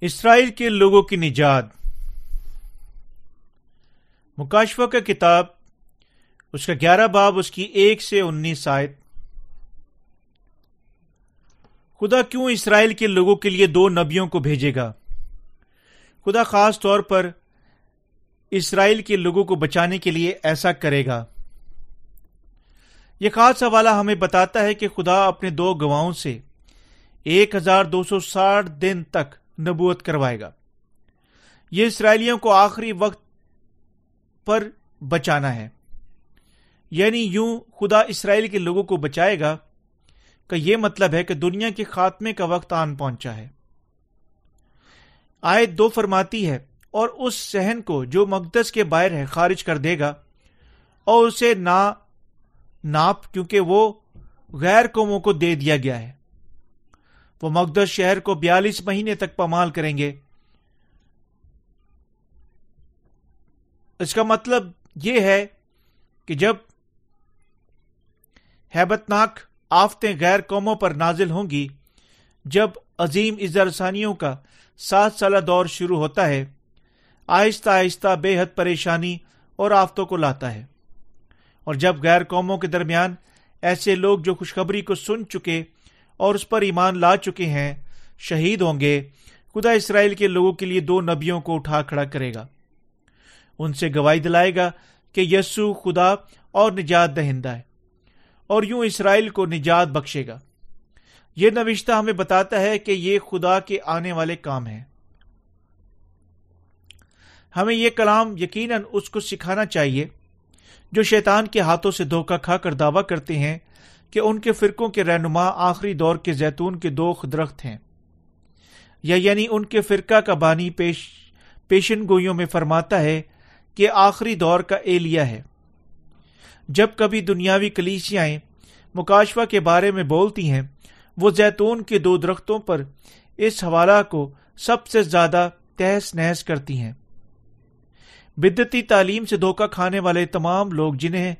اسرائیل کے لوگوں کی نجات۔ مکاشفہ کا کتاب، اس کا گیارہ باب، اس کی ایک سے انیس آیت۔ خدا کیوں اسرائیل کے لوگوں کے لیے دو نبیوں کو بھیجے گا؟ خدا خاص طور پر اسرائیل کے لوگوں کو بچانے کے لیے ایسا کرے گا۔ یہ خاص حوالہ ہمیں بتاتا ہے کہ خدا اپنے دو گواہوں سے ایک ہزار دو سو ساٹھ دن تک نبوت کروائے گا۔ یہ اسرائیلیوں کو آخری وقت پر بچانا ہے۔ یعنی یوں خدا اسرائیل کے لوگوں کو بچائے گا کا یہ مطلب ہے کہ دنیا کے خاتمے کا وقت آن پہنچا ہے۔ آئے دو فرماتی ہے، اور اس سہن کو جو مقدس کے باہر ہے خارج کر دے گا، اور اسے نا، ناپ، کیونکہ وہ غیر قوموں کو دے دیا گیا ہے۔ وہ مقدس شہر کو بیالیس مہینے تک پمال کریں گے۔ اس کا مطلب یہ ہے کہ جب ہیبت ناک آفتیں غیر قوموں پر نازل ہوں گی، جب عظیم اظہرسانیوں کا سات سالہ دور شروع ہوتا ہے، آہستہ آہستہ بے حد پریشانی اور آفتوں کو لاتا ہے۔ اور جب غیر قوموں کے درمیان ایسے لوگ جو خوشخبری کو سن چکے اور اس پر ایمان لا چکے ہیں، شہید ہوں گے۔ خدا اسرائیل کے لوگوں کے لیے دو نبیوں کو اٹھا کھڑا کرے گا۔ ان سے گواہی دلائے گا کہ یسو خدا اور نجات دہندہ ہے اور یوں اسرائیل کو نجات بخشے گا۔ یہ نوشتہ ہمیں بتاتا ہے کہ یہ خدا کے آنے والے کام ہیں۔ ہمیں یہ کلام یقیناً اس کو سکھانا چاہیے جو شیطان کے ہاتھوں سے دھوکہ کھا کر دعویٰ کرتے ہیں کہ ان کے فرقوں کے رہنما آخری دور کے زیتون کے دو درخت ہیں۔ یا یعنی ان کے فرقہ کا بانی پیش، پیشن گوئیوں میں فرماتا ہے کہ آخری دور کا ایلیا ہے۔ جب کبھی دنیاوی کلیسیاں مکاشفہ کے بارے میں بولتی ہیں، وہ زیتون کے دو درختوں پر اس حوالہ کو سب سے زیادہ تہس نہس کرتی ہیں۔ بدتی تعلیم سے دھوکہ کھانے والے تمام لوگ جنہیں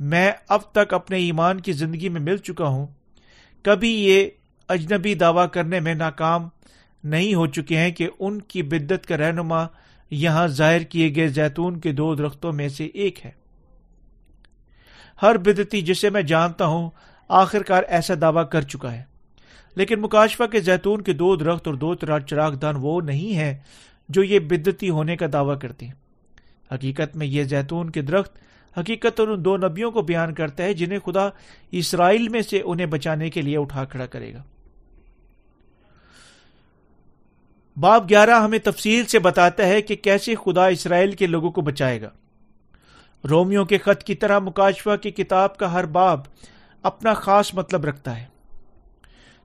میں اب تک اپنے ایمان کی زندگی میں مل چکا ہوں۔ کبھی یہ اجنبی دعوی کرنے میں ناکام نہیں ہو چکے ہیں کہ ان کی بدت کا رہنما یہاں ظاہر کیے گئے زیتون کے دو درختوں میں سے ایک ہے۔ ہر بدتی جسے میں جانتا ہوں آخر کار ایسا دعوی کر چکا ہے۔ لیکن مکاشفہ کے زیتون کے دو درخت اور دو چراغ دان وہ نہیں ہے جو یہ بدتی ہونے کا دعوی کرتے ہیں۔ حقیقت میں یہ زیتون کے درخت حقیقت ان دو نبیوں کو بیان کرتا ہے جنہیں خدا اسرائیل میں سے انہیں بچانے کے لیے اٹھا کھڑا کرے گا۔ باب گیارہ ہمیں تفصیل سے بتاتا ہے کہ کیسے خدا اسرائیل کے لوگوں کو بچائے گا۔ رومیو کے خط کی طرح مکاشفہ کی کتاب کا ہر باب اپنا خاص مطلب رکھتا ہے۔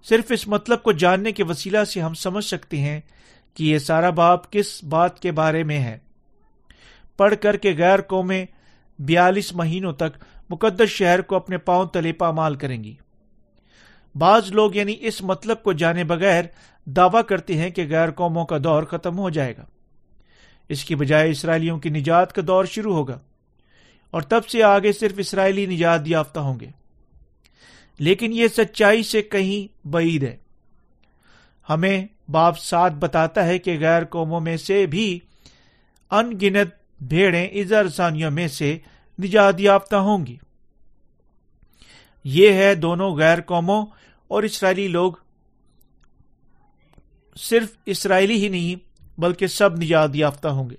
صرف اس مطلب کو جاننے کے وسیلہ سے ہم سمجھ سکتے ہیں کہ یہ سارا باب کس بات کے بارے میں ہے۔ پڑھ کر کے غیر قومیں بیالیس مہینوں تک مقدس شہر کو اپنے پاؤں تلے پامال کریں گی۔ بعض لوگ یعنی اس مطلب کو جانے بغیر دعوی کرتے ہیں کہ غیر قوموں کا دور ختم ہو جائے گا۔ اس کی بجائے اسرائیلیوں کی نجات کا دور شروع ہوگا اور تب سے آگے صرف اسرائیلی نجات یافتہ ہوں گے۔ لیکن یہ سچائی سے کہیں بعید ہے۔ ہمیں باپ ساتھ بتاتا ہے کہ غیر قوموں میں سے بھی ان گنت بھیڑیں ازرسانیوں میں سے نجات یافتہ ہوں گی۔ یہ ہے دونوں غیر قوموں اور اسرائیلی لوگ۔ صرف اسرائیلی ہی نہیں، بلکہ سب نجات یافتہ ہوں گے۔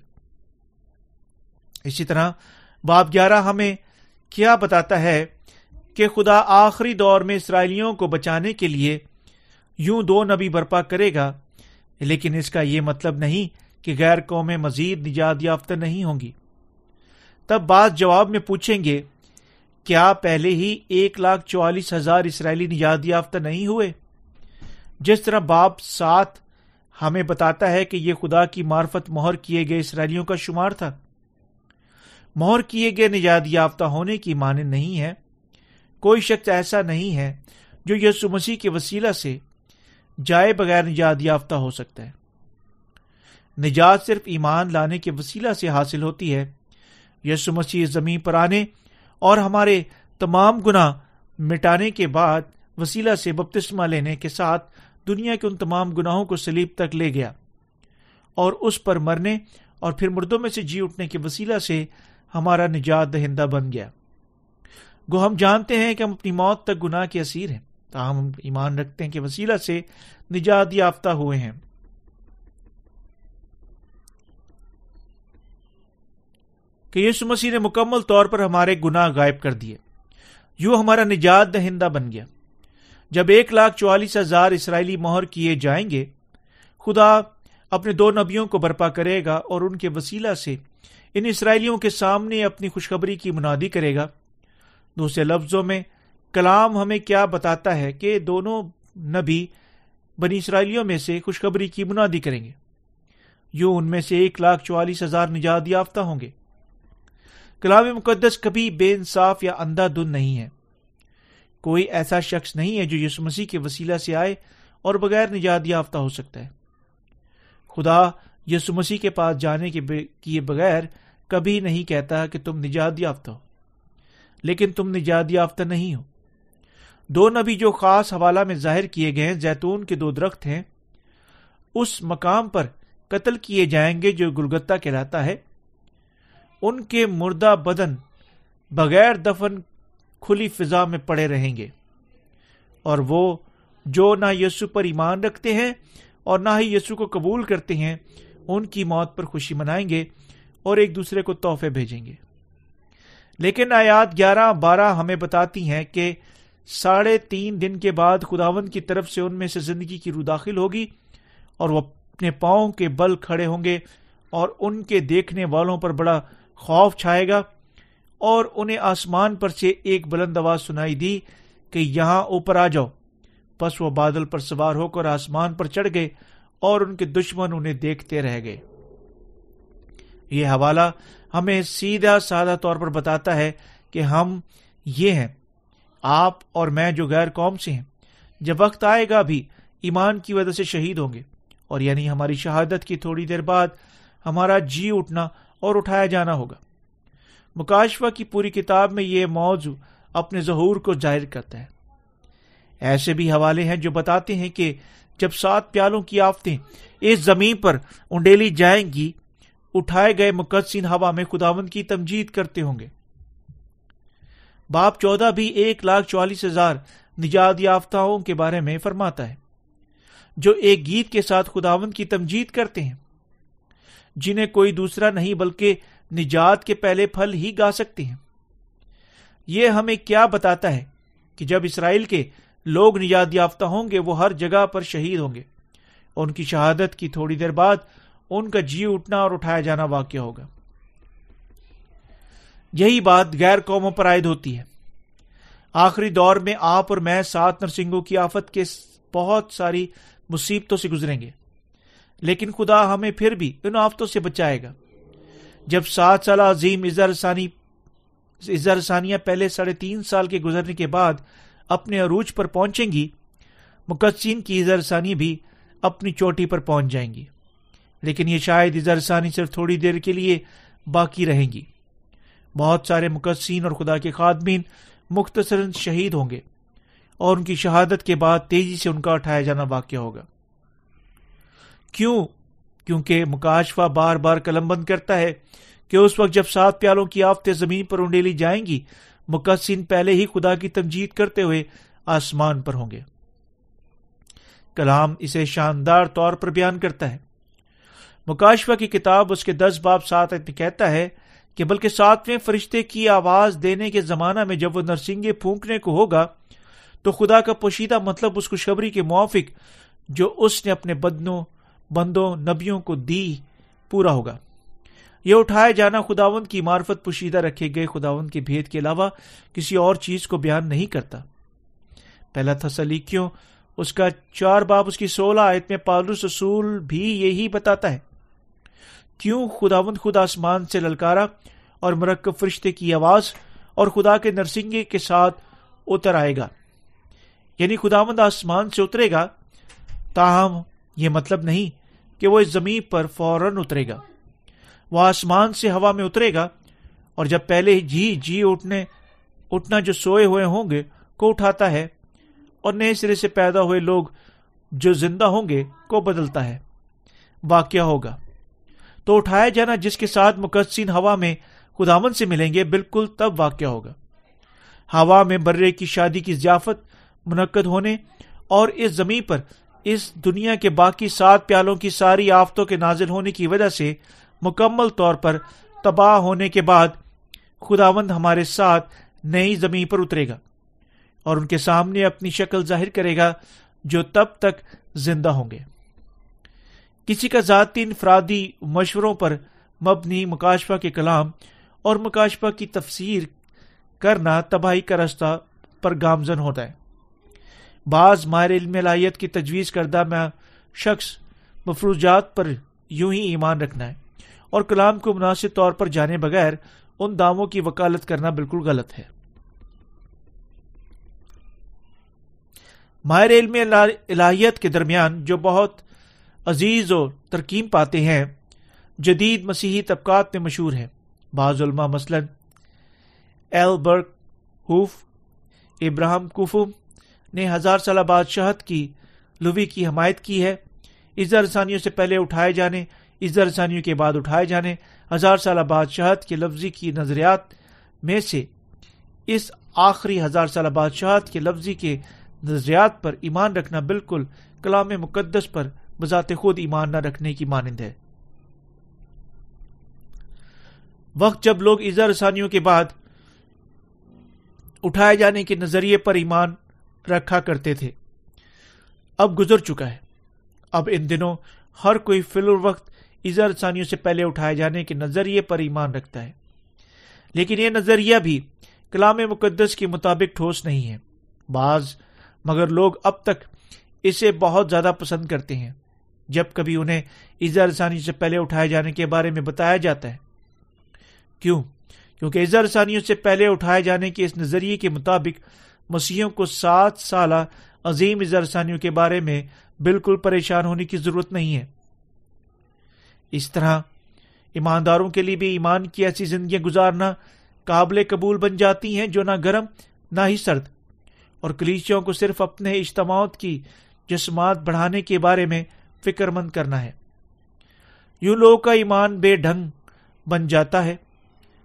اسی طرح باب گیارہ ہمیں کیا بتاتا ہے کہ خدا آخری دور میں اسرائیلیوں کو بچانے کے لیے یوں دو نبی برپا کرے گا، لیکن اس کا یہ مطلب نہیں کہ غیر قومیں مزید نجات یافتہ نہیں ہوں گی۔ تب بعض جواب میں پوچھیں گے، کیا پہلے ہی ایک لاکھ چوالیس ہزار اسرائیلی نجات یافتہ نہیں ہوئے؟ جس طرح باپ ساتھ ہمیں بتاتا ہے کہ یہ خدا کی مارفت مہر کیے گئے اسرائیلیوں کا شمار تھا۔ مہر کیے گئے نجات یافتہ ہونے کی معنی نہیں ہے۔ کوئی شخص ایسا نہیں ہے جو یسو مسیح کے وسیلہ سے جائے بغیر نجات یافتہ ہو سکتا ہے۔ نجات صرف ایمان لانے کے وسیلہ سے حاصل ہوتی ہے۔ یسو مسیح زمین پر آنے اور ہمارے تمام گنا مٹانے کے بعد وسیلہ سے بپتسمہ لینے کے ساتھ دنیا کے ان تمام گناہوں کو سلیب تک لے گیا اور اس پر مرنے اور پھر مردوں میں سے جی اٹھنے کے وسیلہ سے ہمارا نجات دہندہ بن گیا۔ گو، ہم جانتے ہیں کہ ہم اپنی موت تک گناہ کے اسیر ہیں، تاہم ہم ایمان رکھتے ہیں کہ وسیلہ سے نجات یافتہ ہوئے ہیں۔ کہ یسو مسیح نے مکمل طور پر ہمارے گناہ غائب کر دیے۔ یوں ہمارا نجات دہندہ بن گیا۔ جب ایک لاکھ چوالیس ہزار اسرائیلی مہر کیے جائیں گے، خدا اپنے دو نبیوں کو برپا کرے گا اور ان کے وسیلہ سے ان اسرائیلیوں کے سامنے اپنی خوشخبری کی منادی کرے گا۔ دوسرے لفظوں میں، کلام ہمیں کیا بتاتا ہے کہ دونوں نبی بنی اسرائیلیوں میں سے خوشخبری کی منادی کریں گے۔ یوں ان میں سے ایک لاکھ چوالیس ہزار نجات یافتہ ہوں گے۔ کلام مقدس کبھی بے انصاف یا اندھا دن نہیں ہے۔ کوئی ایسا شخص نہیں ہے جو یسو مسیح کے وسیلہ سے آئے اور بغیر نجات یافتہ ہو سکتا ہے۔ خدا یسو مسیح کے پاس جانے کے کیے بغیر کبھی نہیں کہتا کہ تم نجات یافتہ ہو۔ لیکن تم نجات یافتہ نہیں ہو۔ دو نبی جو خاص حوالہ میں ظاہر کیے گئے ہیں، زیتون کے دو درخت ہیں، اس مقام پر قتل کیے جائیں گے جو گلگتا کہلاتا ہے۔ ان کے مردہ بدن بغیر دفن کھلی فضا میں پڑے رہیں گے۔ اور وہ جو نہ یسو پر ایمان رکھتے ہیں اور نہ ہی یسو کو قبول کرتے ہیں، ان کی موت پر خوشی منائیں گے اور ایک دوسرے کو تحفے بھیجیں گے۔ لیکن آیات گیارہ بارہ ہمیں بتاتی ہیں کہ ساڑھے تین دن کے بعد خداون کی طرف سے ان میں سے زندگی کی روح داخل ہوگی اور وہ اپنے پاؤں کے بل کھڑے ہوں گے اور ان کے دیکھنے والوں پر بڑا خوف چھائے گا اور انہیں آسمان پر سے ایک بلند آواز سنائی دی کہ یہاں اوپر آ جاؤ۔ بس وہ بادل پر سوار ہو کر آسمان پر چڑھ گئے اور ان کے دشمن انہیں دیکھتے رہ گئے۔ یہ حوالہ ہمیں سیدھا سادہ طور پر بتاتا ہے کہ ہم یہ ہیں۔ آپ اور میں جو غیر قوم سے ہیں، جب وقت آئے گا بھی ایمان کی وجہ سے شہید ہوں گے اور یعنی ہماری شہادت کی تھوڑی دیر بعد ہمارا جی اٹھنا اور اٹھایا جانا ہوگا۔ مکاشفہ کی پوری کتاب میں یہ موضوع اپنے ظہور کو ظاہر کرتا ہے۔ ایسے بھی حوالے ہیں جو بتاتے ہیں کہ جب سات پیالوں کی آفتیں اس زمین پر انڈیلی جائیں گی، اٹھائے گئے مقدسین ہوا میں خداون کی تمجید کرتے ہوں گے۔ باپ چودہ بھی ایک لاکھ چوالیس ہزار نجات یافتاؤں کے بارے میں فرماتا ہے، جو ایک گیت کے ساتھ خداون کی تمجید کرتے ہیں۔ جنہیں کوئی دوسرا نہیں بلکہ نجات کے پہلے پھل ہی گا سکتے ہیں۔ یہ ہمیں کیا بتاتا ہے کہ جب اسرائیل کے لوگ نجات یافتہ ہوں گے، وہ ہر جگہ پر شہید ہوں گے۔ ان کی شہادت کی تھوڑی دیر بعد ان کا جی اٹھنا اور اٹھایا جانا واقع ہوگا۔ یہی بات غیر قوموں پر عائد ہوتی ہے۔ آخری دور میں آپ اور میں سات نرسنگوں کی آفت کے بہت ساری مصیبتوں سے گزریں گے۔ لیکن خدا ہمیں پھر بھی ان آفتوں سے بچائے گا۔ جب سات سال عظیم اظہار ثانیہ پہلے ساڑھے تین سال کے گزرنے کے بعد اپنے عروج پر پہنچیں گی، مقدسین کی اظہار ثانی بھی اپنی چوٹی پر پہنچ جائیں گی۔ لیکن یہ شاید اظہار ثانی صرف تھوڑی دیر کے لیے باقی رہیں گی۔ بہت سارے مقدسین اور خدا کے خادمین مختصر شہید ہوں گے اور ان کی شہادت کے بعد تیزی سے ان کا اٹھایا جانا واقع ہوگا۔ کیوں؟ کیونکہ مکاشفہ بار بار قلم بند کرتا ہے کہ اس وقت جب سات پیالوں کی آفتے زمین پر انڈیلی جائیں گی مقصن پہلے ہی خدا کی تمجید کرتے ہوئے آسمان پر ہوں گے۔ کلام اسے شاندار طور پر بیان کرتا ہے۔ مکاشفہ کی کتاب اس کے دس باب سات کہتا ہے کہ بلکہ ساتویں فرشتے کی آواز دینے کے زمانہ میں جب وہ نرسنگے پھونکنے کو ہوگا، تو خدا کا پوشیدہ مطلب اس خوشخبری کے موافق جو اس نے اپنے بدنوں بندوں، نبیوں کو دی پورا ہوگا۔ یہ اٹھائے جانا خداون کی معرفت پوشیدہ رکھے گئے خداون کے بھید کے علاوہ کسی اور چیز کو بیان نہیں کرتا۔ پہلا تسلیقیوں اس کا چار باپ اس کی سولہ آیت میں پالرس رسول بھی یہی بتاتا ہے۔ کیوں خداون خود آسمان سے للکارا اور مرکب فرشتے کی آواز اور خدا کے نرسنگے کے ساتھ اتر آئے گا؟ یعنی خداوند آسمان سے اترے گا؟ تاہم، یہ مطلب نہیں کہ وہ اس زمین پر فوراً اترے گا۔ وہ آسمان سے ہوا میں اترے گا اور جب پہلے جی جی اٹھنے، اٹھنا جو سوئے ہوئے ہوں گے، کو اٹھاتا ہے اور نئے سرے سے پیدا ہوئے لوگ جو زندہ ہوں گے، کو بدلتا ہے۔ واقع ہوگا۔ تو اٹھایا جانا جس کے ساتھ مقدسین ہوا میں خداون سے ملیں گے، بالکل تب واقع ہوگا۔ ہوا میں برے کی شادی کی ضیافت، منعقد ہونے اور اس زمین پر اس دنیا کے باقی سات پیالوں کی ساری آفتوں کے نازل ہونے کی وجہ سے مکمل طور پر تباہ ہونے کے بعد خداوند ہمارے ساتھ نئی زمین پر اترے گا اور ان کے سامنے اپنی شکل ظاہر کرے گا جو تب تک زندہ ہوں گے۔ کسی کا ذاتی انفرادی مشوروں پر مبنی مکاشفہ کے کلام اور مکاشفہ کی تفسیر کرنا تباہی کا رستہ پر گامزن ہوتا ہے۔ بعض ماہر علم لائیت کی تجویز کردہ میں شخص مفروضات پر یوں ہی ایمان رکھنا ہے اور کلام کو مناسب طور پر جانے بغیر ان داموں کی وکالت کرنا بالکل غلط ہے۔ ماہر علم الہیت کے درمیان جو بہت عزیز و ترکیم پاتے ہیں، جدید مسیحی طبقات میں مشہور ہے بعض علماء مثلاً ایل ہوف ابراہم کفم نے ہزار سالہ بادشاہت کی، لوی کی حمایت کی ہے۔ عزا رسانیوں سے پہلے اٹھائے جانے عزا رسانیوں کے بعد اٹھائے جانے۔ ہزار سالہ بادشاہت کے لفظی کی نظریات میں سے اس آخری ہزار سالہ بادشاہت کے لفظی کے نظریات پر ایمان رکھنا بالکل کلام مقدس پر بذات خود ایمان نہ رکھنے کی مانند ہے۔ وقت جب لوگ عزا رسانیوں کے بعد اٹھائے جانے کے نظریے پر ایمان رکھا کرتے تھے۔ اب گزر چکا ہے۔ اب ان دنوں ہر کوئی فل وقت عزا رسانیوں سے پہلے اٹھائے جانے کے نظریے پر ایمان رکھتا ہے۔ لیکن یہ نظریہ بھی کلام مقدس کے مطابق ٹھوس نہیں ہے۔ بعض مگر لوگ اب تک اسے بہت زیادہ پسند کرتے ہیں۔ جب کبھی انہیں عزا رسانی سے پہلے اٹھائے جانے کے بارے میں بتایا جاتا ہے۔ کیوں؟ کیونکہ عزا رسانیوں سے پہلے اٹھائے جانے کے اس نظریے کے مطابق مسیحوں کو سات سالہ عظیم عزا رسانیوں کے بارے میں بالکل پریشان ہونے کی ضرورت نہیں ہے۔ اس طرح ایمانداروں کے لیے بھی ایمان کی ایسی زندگیاں گزارنا قابل قبول بن جاتی ہیں جو نہ گرم نہ ہی سرد۔ اور کلیچوں کو صرف اپنے اجتماعات کی جسمات بڑھانے کے بارے میں فکر مند کرنا ہے۔ یوں لوگوں کا ایمان بے ڈھنگ بن جاتا ہے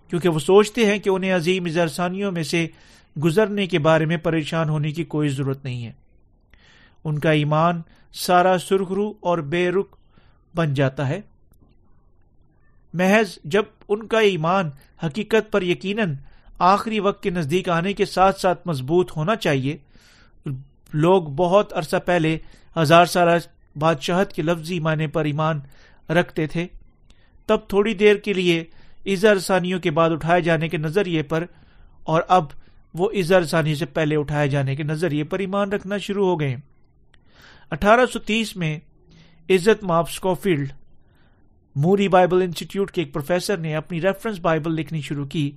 کیونکہ وہ سوچتے ہیں کہ انہیں عظیم اظہرسانیوں میں سے گزرنے کے بارے میں پریشان ہونے کی کوئی ضرورت نہیں ہے۔ ان کا ایمان سارا سرخ رو اور بے رخ بن جاتا ہے۔ محض جب ان کا ایمان حقیقت پر یقیناً آخری وقت کے نزدیک آنے کے ساتھ ساتھ مضبوط ہونا چاہیے، لوگ بہت عرصہ پہلے ہزار سالہ بادشاہت کے لفظی معنی پر ایمان رکھتے تھے۔ تب تھوڑی دیر کے لیے اظہر ثانیوں کے بعد اٹھائے جانے کے نظریے پر اور اب وہ اظہر ثانی سے پہلے اٹھائے جانے کے نظریے پر ایمان رکھنا شروع ہو گئے۔ اٹھارہ سو تیس میں عزت ماپ اسکوفیلڈ موری بائبل انسٹیٹیوٹ کے ایک پروفیسر نے اپنی ریفرنس بائبل لکھنی شروع کی۔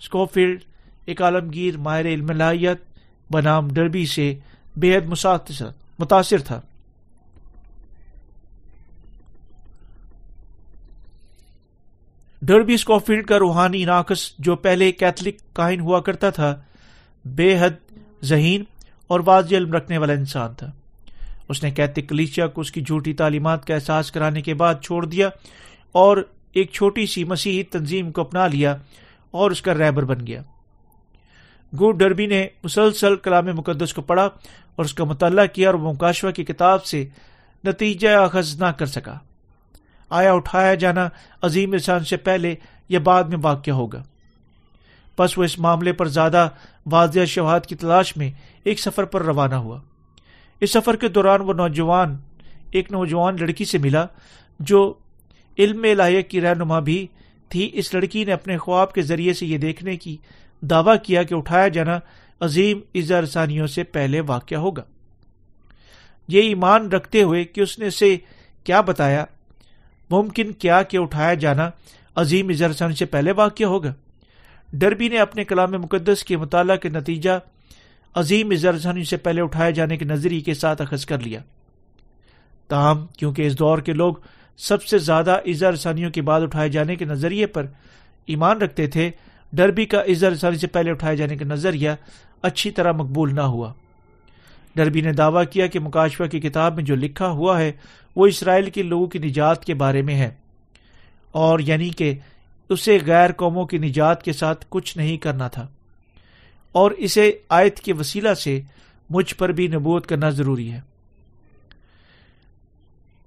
اسکوفیلڈ ایک عالمگیر ماہر علم لائیت بنام ڈربی سے بے حد متاثر تھا۔ ڈربی اسکوفیلڈ کا روحانی ناقص جو پہلے کیتھلک کائن ہوا کرتا تھا بے حد ذہین اور واضح علم رکھنے والا انسان تھا۔ اس نے کیتھلک کلیچیا کو اس کی جھوٹی تعلیمات کا احساس کرانے کے بعد چھوڑ دیا اور ایک چھوٹی سی مسیحی تنظیم کو اپنا لیا اور اس کا ریبر بن گیا۔ گو ڈربی نے مسلسل کلام مقدس کو پڑھا اور اس کا مطالعہ کیا اور مکاشوہ کی کتاب سے نتیجہ اخذ نہ کر سکا۔ آیا اٹھایا جانا عظیم انسان سے پہلے یا بعد میں واقع ہوگا؟ بس وہ اس معاملے پر زیادہ واضح شواہد کی تلاش میں ایک سفر پر روانہ ہوا۔ اس سفر کے دوران وہ نوجوان، ایک نوجوان لڑکی سے ملا، جو علم الہیہ کی رہنما بھی تھی۔ اس لڑکی نے اپنے خواب کے ذریعے سے یہ دیکھنے کی دعویٰ کیا کہ اٹھایا جانا عظیم اظہارسانیوں سے پہلے واقع ہوگا۔ یہ ایمان رکھتے ہوئے کہ اس نے اسے کیا بتایا؟ ممکن کیا کہ اٹھایا جانا عظیم اظہارسانی سے پہلے واقع ہوگا؟ ڈربی نے اپنے کلام مقدس کے مطالعہ کے نتیجہ عظیم اظہارسانی سے پہلے اٹھائے جانے کے نظریے کے ساتھ اخذ کر لیا۔ تاہم، کیونکہ اس دور کے لوگ سب سے زیادہ اظہار ثانیوں کے بعد اٹھائے جانے کے نظریے پر ایمان رکھتے تھے ڈربی کا اظہار ثانی سے پہلے اٹھائے جانے کا نظریہ اچھی طرح مقبول نہ ہوا۔ ڈربی نے دعویٰ کیا کہ مکاشفہ کی کتاب میں جو لکھا ہوا ہے، وہ اسرائیل کے لوگوں کی نجات کے بارے میں ہے۔ اور یعنی کہ اسے غیر قوموں کی نجات کے ساتھ کچھ نہیں کرنا تھا۔ اور اسے آیت کے وسیلہ سے مجھ پر بھی نبوت کرنا ضروری ہے۔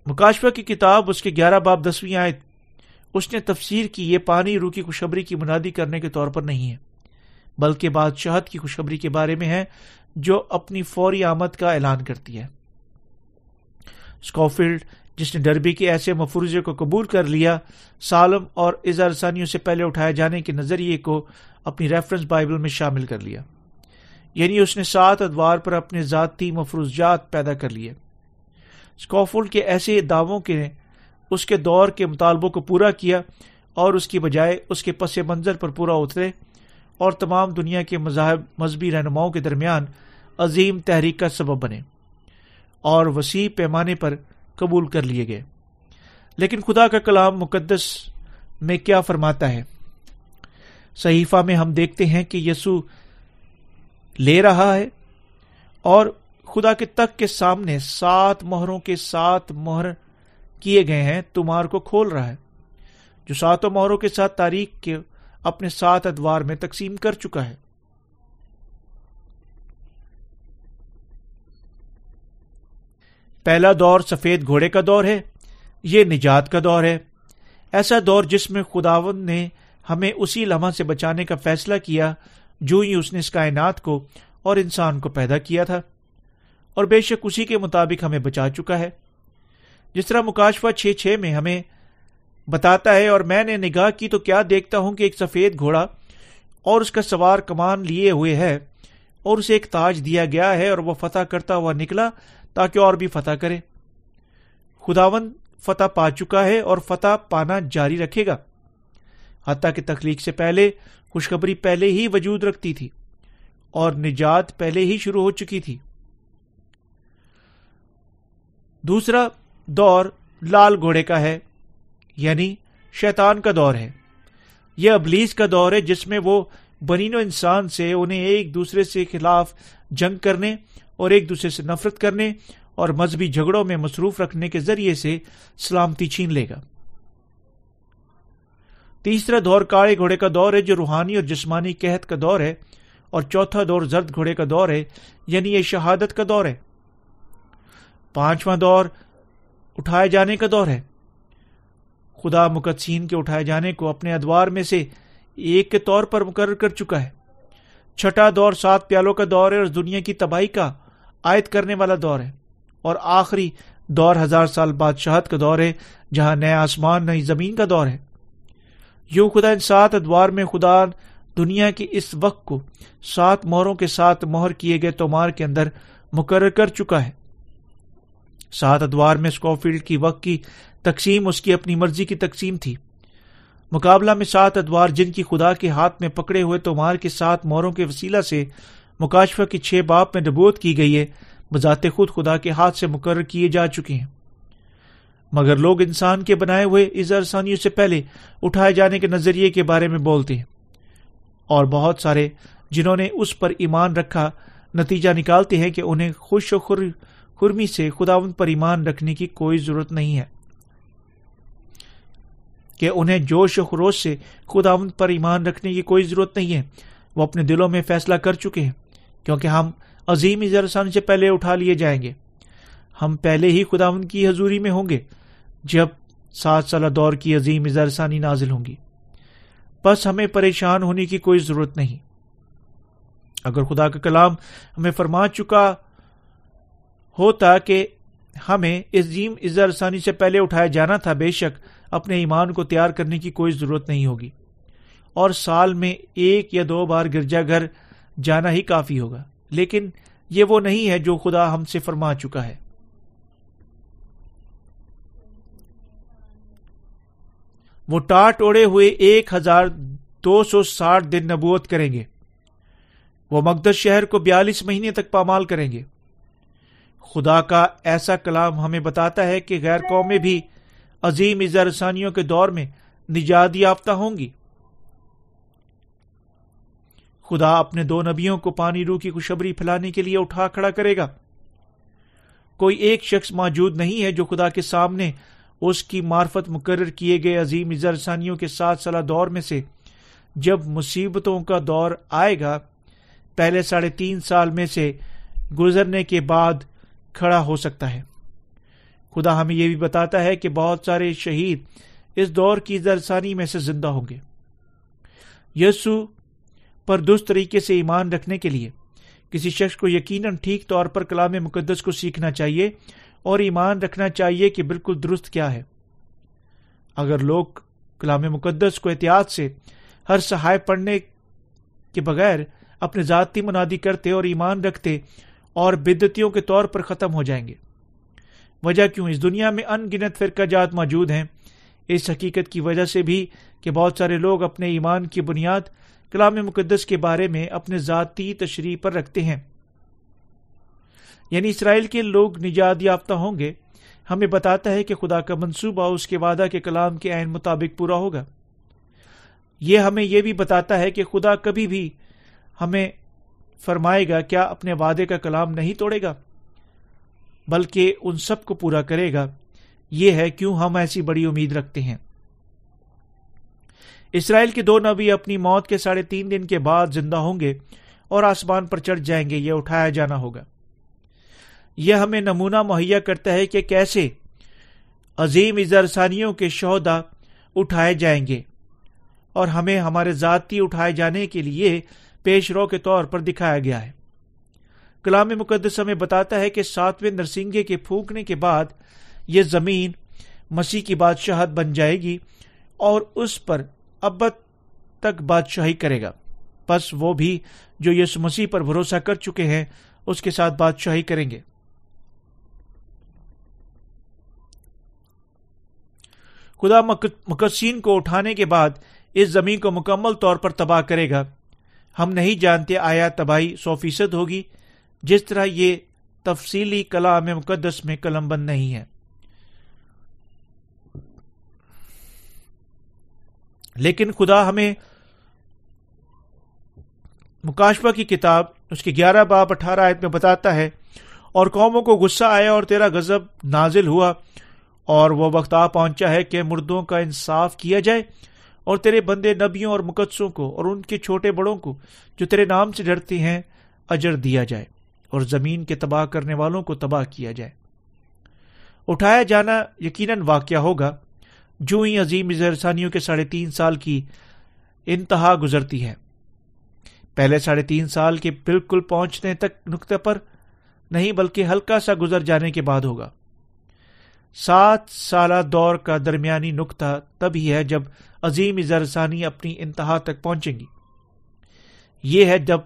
مکاشفہ کی کتاب، اس کے گیارہ باب، دسویں آیت، اس نے تفسیر کی، یہ پانی، روح کی خوشبری کی منادی کرنے کے طور پر نہیں ہے، بلکہ بادشاہت کی خوشخبری کے بارے میں ہے، جو اپنی فوری آمد کا اعلان کرتی ہے۔ اسکوفیلڈ جس نے ڈربی کے ایسے مفروضے کو قبول کر لیا، سالم اور اظہارسانیوں سے پہلے اٹھائے جانے کے نظریے کو اپنی ریفرنس بائبل میں شامل کر لیا۔ یعنی اس نے سات ادوار پر اپنے ذاتی مفروضات پیدا کر لیے۔ اسکوفولڈ کے ایسے دعووں کے اس کے دور کے مطالبوں کو پورا کیا اور اس کی بجائے اس کے پس منظر پر پورا اترے اور تمام دنیا کے مذاہب، مذہبی رہنماؤں کے درمیان عظیم تحریک کا سبب بنے اور وسیع پیمانے پر قبول کر لیے گئے۔ لیکن خدا کا کلام مقدس میں کیا فرماتا ہے؟ صحیفہ میں ہم دیکھتے ہیں کہ یسو لے رہا ہے اور خدا کے تک کے سامنے سات مہروں کے سات مہر کیے گئے ہیں، تمہار کو کھول رہا ہے۔ جو ساتوں مہروں کے ساتھ تاریخ کے اپنے سات ادوار میں تقسیم کر چکا ہے۔ پہلا دور سفید گھوڑے کا دور ہے، یہ نجات کا دور ہے۔ ایسا دور جس میں خداون نے ہمیں اسی لمحہ سے بچانے کا فیصلہ کیا جو ہی اس نے اس کائنات کو اور انسان کو پیدا کیا تھا۔ اور بے شک اسی کے مطابق ہمیں بچا چکا ہے۔ جس طرح مکاشفہ چھ چھ میں ہمیں بتاتا ہے، اور میں نے نگاہ کی تو کیا دیکھتا ہوں کہ ایک سفید گھوڑا اور اس کا سوار کمان لیے ہوئے ہے اور اسے ایک تاج دیا گیا ہے اور وہ فتح کرتا ہوا نکلا تاکہ اور بھی فتح کرے۔ خداون فتح پا چکا ہے اور فتح پانا جاری رکھے گا۔ حتیٰ کہ تخلیق سے پہلے خوشخبری پہلے ہی وجود رکھتی تھی اور نجات پہلے ہی شروع ہو چکی تھی۔ دوسرا دور لال گھوڑے کا ہے یعنی شیطان کا دور ہے۔ یہ ابلیس کا دور ہے جس میں وہ بنین و انسان سے انہیں ایک دوسرے سے خلاف جنگ کرنے اور ایک دوسرے سے نفرت کرنے اور مذہبی جھگڑوں میں مصروف رکھنے کے ذریعے سے سلامتی چھین لے گا۔ تیسرا دور کاڑے گھوڑے کا دور ہے جو روحانی اور جسمانی قحط کا دور ہے اور چوتھا دور زرد گھوڑے کا دور ہے یعنی یہ شہادت کا دور ہے۔ پانچواں دور اٹھائے جانے کا دور ہے۔ خدا مقدسین کے اٹھائے جانے کو اپنے ادوار میں سے ایک کے طور پر مقرر کر چکا ہے۔ چھٹا دور سات پیالوں کا دور ہے اور دنیا کی تباہی کا عائد کرنے والا دور ہے۔ اور آخری دور ہزار سال بادشاہت کا دور ہے، جہاں نیا آسمان، نئی زمین کا دور ہے۔ یوں خدا ان سات ادوار میں خدا دنیا کے اس وقت کو سات مہروں کے ساتھ مہر کیے گئے تومار کے اندر مقرر کر چکا ہے۔ سات ادوار میں اسکوفیلڈ کی وقت کی تقسیم اس کی اپنی مرضی کی تقسیم تھی۔ مقابلہ میں سات ادوار جن کی خدا کے ہاتھ میں پکڑے ہوئے تومار کے سات موروں کے وسیلہ سے مکاشفہ کی چھ باپ میں ڈبوت کی گئی ہے، بذات خود خدا کے ہاتھ سے مقرر کیے جا چکے ہیں۔ مگر لوگ انسان کے بنائے ہوئے اظہارسانیوں سے پہلے اٹھائے جانے کے نظریے کے بارے میں بولتے ہیں۔ اور بہت سارے جنہوں نے اس پر ایمان رکھا نتیجہ نکالتے ہیں کہ انہیں خوش و خرمی سے خداون پر ایمان رکھنے کی کوئی ضرورت نہیں ہے۔ کہ انہیں جوش و خروش سے خدا پر ایمان رکھنے کی کوئی ضرورت نہیں ہے، وہ اپنے دلوں میں فیصلہ کر چکے ہیں۔ کیونکہ ہم عظیم اظہرسانی سے پہلے اٹھا لیے جائیں گے۔ ہم پہلے ہی خدا کی حضوری میں ہوں گے، جب سات سالہ دور کی عظیم اظہرسانی نازل ہوں گی۔ بس ہمیں پریشان ہونے کی کوئی ضرورت نہیں۔ اگر خدا کا کلام ہمیں فرما چکا ہوتا کہ ہمیں عظیم اظہرسانی سے پہلے اٹھایا جانا تھا، بے شک اپنے ایمان کو تیار کرنے کی کوئی ضرورت نہیں ہوگی۔ اور سال میں ایک یا دو بار گرجا گھر جانا ہی کافی ہوگا۔ لیکن یہ وہ نہیں ہے جو خدا ہم سے فرما چکا ہے۔ وہ ٹاٹ اوڑے ہوئے ایک ہزار دو سو ساٹھ دن نبوت کریں گے۔ وہ مقدس شہر کو بیالیس مہینے تک پامال کریں گے۔ خدا کا ایسا کلام ہمیں بتاتا ہے کہ غیر قومیں بھی عظیم اظہارسانیوں کے دور میں نجات یافتہ ہوں گی۔ خدا اپنے دو نبیوں کو پانی رو کی خوشبری پھیلانے کے لیے اٹھا کھڑا کرے گا۔ کوئی ایک شخص موجود نہیں ہے جو خدا کے سامنے اس کی معرفت مقرر کیے گئے عظیم اظہرسانیوں کے سات سالہ دور میں سے جب مصیبتوں کا دور آئے گا، پہلے ساڑھے تین سال میں سے گزرنے کے بعد کھڑا ہو سکتا ہے۔ خدا ہمیں یہ بھی بتاتا ہے کہ بہت سارے شہید اس دور کی زرسانی میں سے زندہ ہوں گے۔ یسو پر درست طریقے سے ایمان رکھنے کے لیے۔ کسی شخص کو یقیناً ٹھیک طور پر کلام مقدس کو سیکھنا چاہیے اور ایمان رکھنا چاہیے کہ بالکل درست کیا ہے۔ اگر لوگ کلام مقدس کو احتیاط سے ہر سہائے پڑھنے کے بغیر اپنے ذاتی منادی کرتے اور ایمان رکھتے اور بدتیوں کے طور پر ختم ہو جائیں گے۔ وجہ کیوں؟ اس دنیا میں ان گنت فرقہ جات موجود ہیں۔ اس حقیقت کی وجہ سے بھی کہ بہت سارے لوگ اپنے ایمان کی بنیاد کلام مقدس کے بارے میں اپنے ذاتی تشریح پر رکھتے ہیں۔ یعنی اسرائیل کے لوگ نجات یافتہ ہوں گے، ہمیں بتاتا ہے کہ خدا کا منصوبہ اس کے وعدہ کے کلام کے عین مطابق پورا ہوگا۔ یہ ہمیں یہ بھی بتاتا ہے کہ خدا کبھی بھی ہمیں فرمائے گا، کیا اپنے وعدے کا کلام نہیں توڑے گا؟ بلکہ ان سب کو پورا کرے گا۔ یہ ہے کیوں ہم ایسی بڑی امید رکھتے ہیں۔ اسرائیل کے دو نبی اپنی موت کے ساڑھے تین دن کے بعد زندہ ہوں گے اور آسمان پر چڑھ جائیں گے، یہ اٹھایا جانا ہوگا۔ یہ ہمیں نمونہ مہیا کرتا ہے کہ کیسے عظیم اظہرسانیوں کے شہدا اٹھائے جائیں گے اور ہمیں ہمارے ذاتی اٹھائے جانے کے لیے پیش رو کے طور پر دکھایا گیا ہے۔ کلام مقدس ہمیں بتاتا ہے کہ ساتویں نرسنگے کے پھونکنے کے بعد یہ زمین مسیح کی بادشاہت بن جائے گی اور اس پر اب تک بادشاہی کرے گا۔ بس وہ بھی جو یس مسیح پر بھروسہ کر چکے ہیں، اس کے ساتھ بادشاہی کریں گے۔ خدا مقدسین کو اٹھانے کے بعد اس زمین کو مکمل طور پر تباہ کرے گا۔ ہم نہیں جانتے آیا تباہی سو فیصد ہوگی، جس طرح یہ تفصیلی کلام مقدس میں قلم بند نہیں ہے۔ لیکن خدا ہمیں مکاشبہ کی کتاب، اس کی گیارہ باپ اٹھارہ آیت میں بتاتا ہے، اور قوموں کو غصہ آیا اور تیرا غزب نازل ہوا، اور وہ وقت آ پہنچا ہے کہ مردوں کا انصاف کیا جائے، اور تیرے بندے نبیوں اور مقدسوں کو، اور ان کے چھوٹے بڑوں کو، جو تیرے نام سے ڈرتے ہیں، اجر دیا جائے، اور زمین کے تباہ کرنے والوں کو تباہ کیا جائے۔ اٹھایا جانا یقیناً واقعہ ہوگا جو ہی عظیم اظہرسانیوں کے ساڑھے تین سال کی انتہا گزرتی ہے۔ پہلے ساڑھے تین سال کے بالکل پہنچنے تک نقطے پر نہیں بلکہ ہلکا سا گزر جانے کے بعد ہوگا۔ سات سالہ دور کا درمیانی نقطہ تب ہی ہے جب عظیم اظہرسانی اپنی انتہا تک پہنچیں گی۔ یہ ہے جب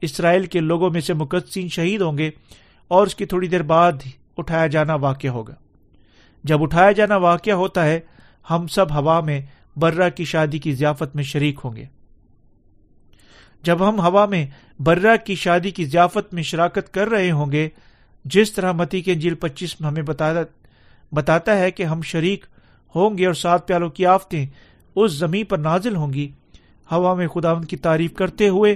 اسرائیل کے لوگوں میں سے مقدسین شہید ہوں گے اور اس کی تھوڑی دیر بعد اٹھایا جانا واقع ہوگا۔ جب اٹھایا جانا واقع ہوتا ہے ہم سب ہوا میں برہ کی شادی کی ضیافت میں شریک ہوں گے۔ جب ہم ہوا میں برہ کی شادی کی ضیافت میں شراکت کر رہے ہوں گے، جس طرح متی کے جیل پچیس میں ہمیں بتاتا ہے کہ ہم شریک ہوں گے اور سات پیالوں کی آفتیں اس زمین پر نازل ہوں گی۔ ہوا میں خدا ان کی تعریف کرتے ہوئے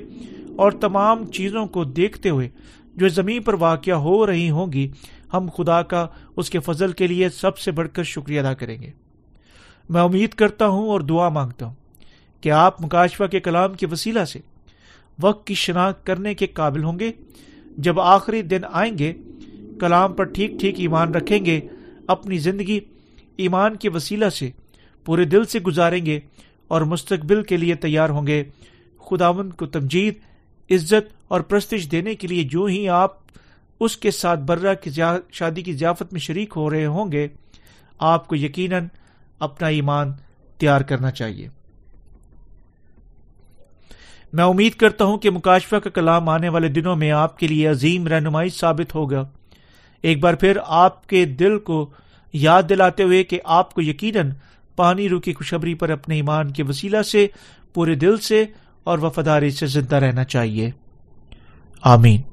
اور تمام چیزوں کو دیکھتے ہوئے جو زمین پر واقع ہو رہی ہوں گی، ہم خدا کا اس کے فضل کے لیے سب سے بڑھ کر شکریہ ادا کریں گے۔ میں امید کرتا ہوں اور دعا مانگتا ہوں کہ آپ مکاشفہ کے کلام کے وسیلہ سے وقت کی شناخت کرنے کے قابل ہوں گے۔ جب آخری دن آئیں گے، کلام پر ٹھیک ٹھیک ایمان رکھیں گے، اپنی زندگی ایمان کے وسیلہ سے پورے دل سے گزاریں گے اور مستقبل کے لیے تیار ہوں گے۔ خداون کو تمجید، عزت اور پرستش دینے کے لیے جو ہی آپ اس کے ساتھ برہ کی شادی کی ضیافت میں شریک ہو رہے ہوں گے، آپ کو یقیناً اپنا ایمان تیار کرنا چاہیے۔ میں امید کرتا ہوں کہ مکاشفہ کا کلام آنے والے دنوں میں آپ کے لیے عظیم رہنمائی ثابت ہوگا۔ ایک بار پھر آپ کے دل کو یاد دلاتے ہوئے کہ آپ کو یقیناً پانی رو کی خوشبری پر اپنے ایمان کے وسیلہ سے، پورے دل سے اور وفاداری سے زندہ رہنا چاہیے۔ آمین۔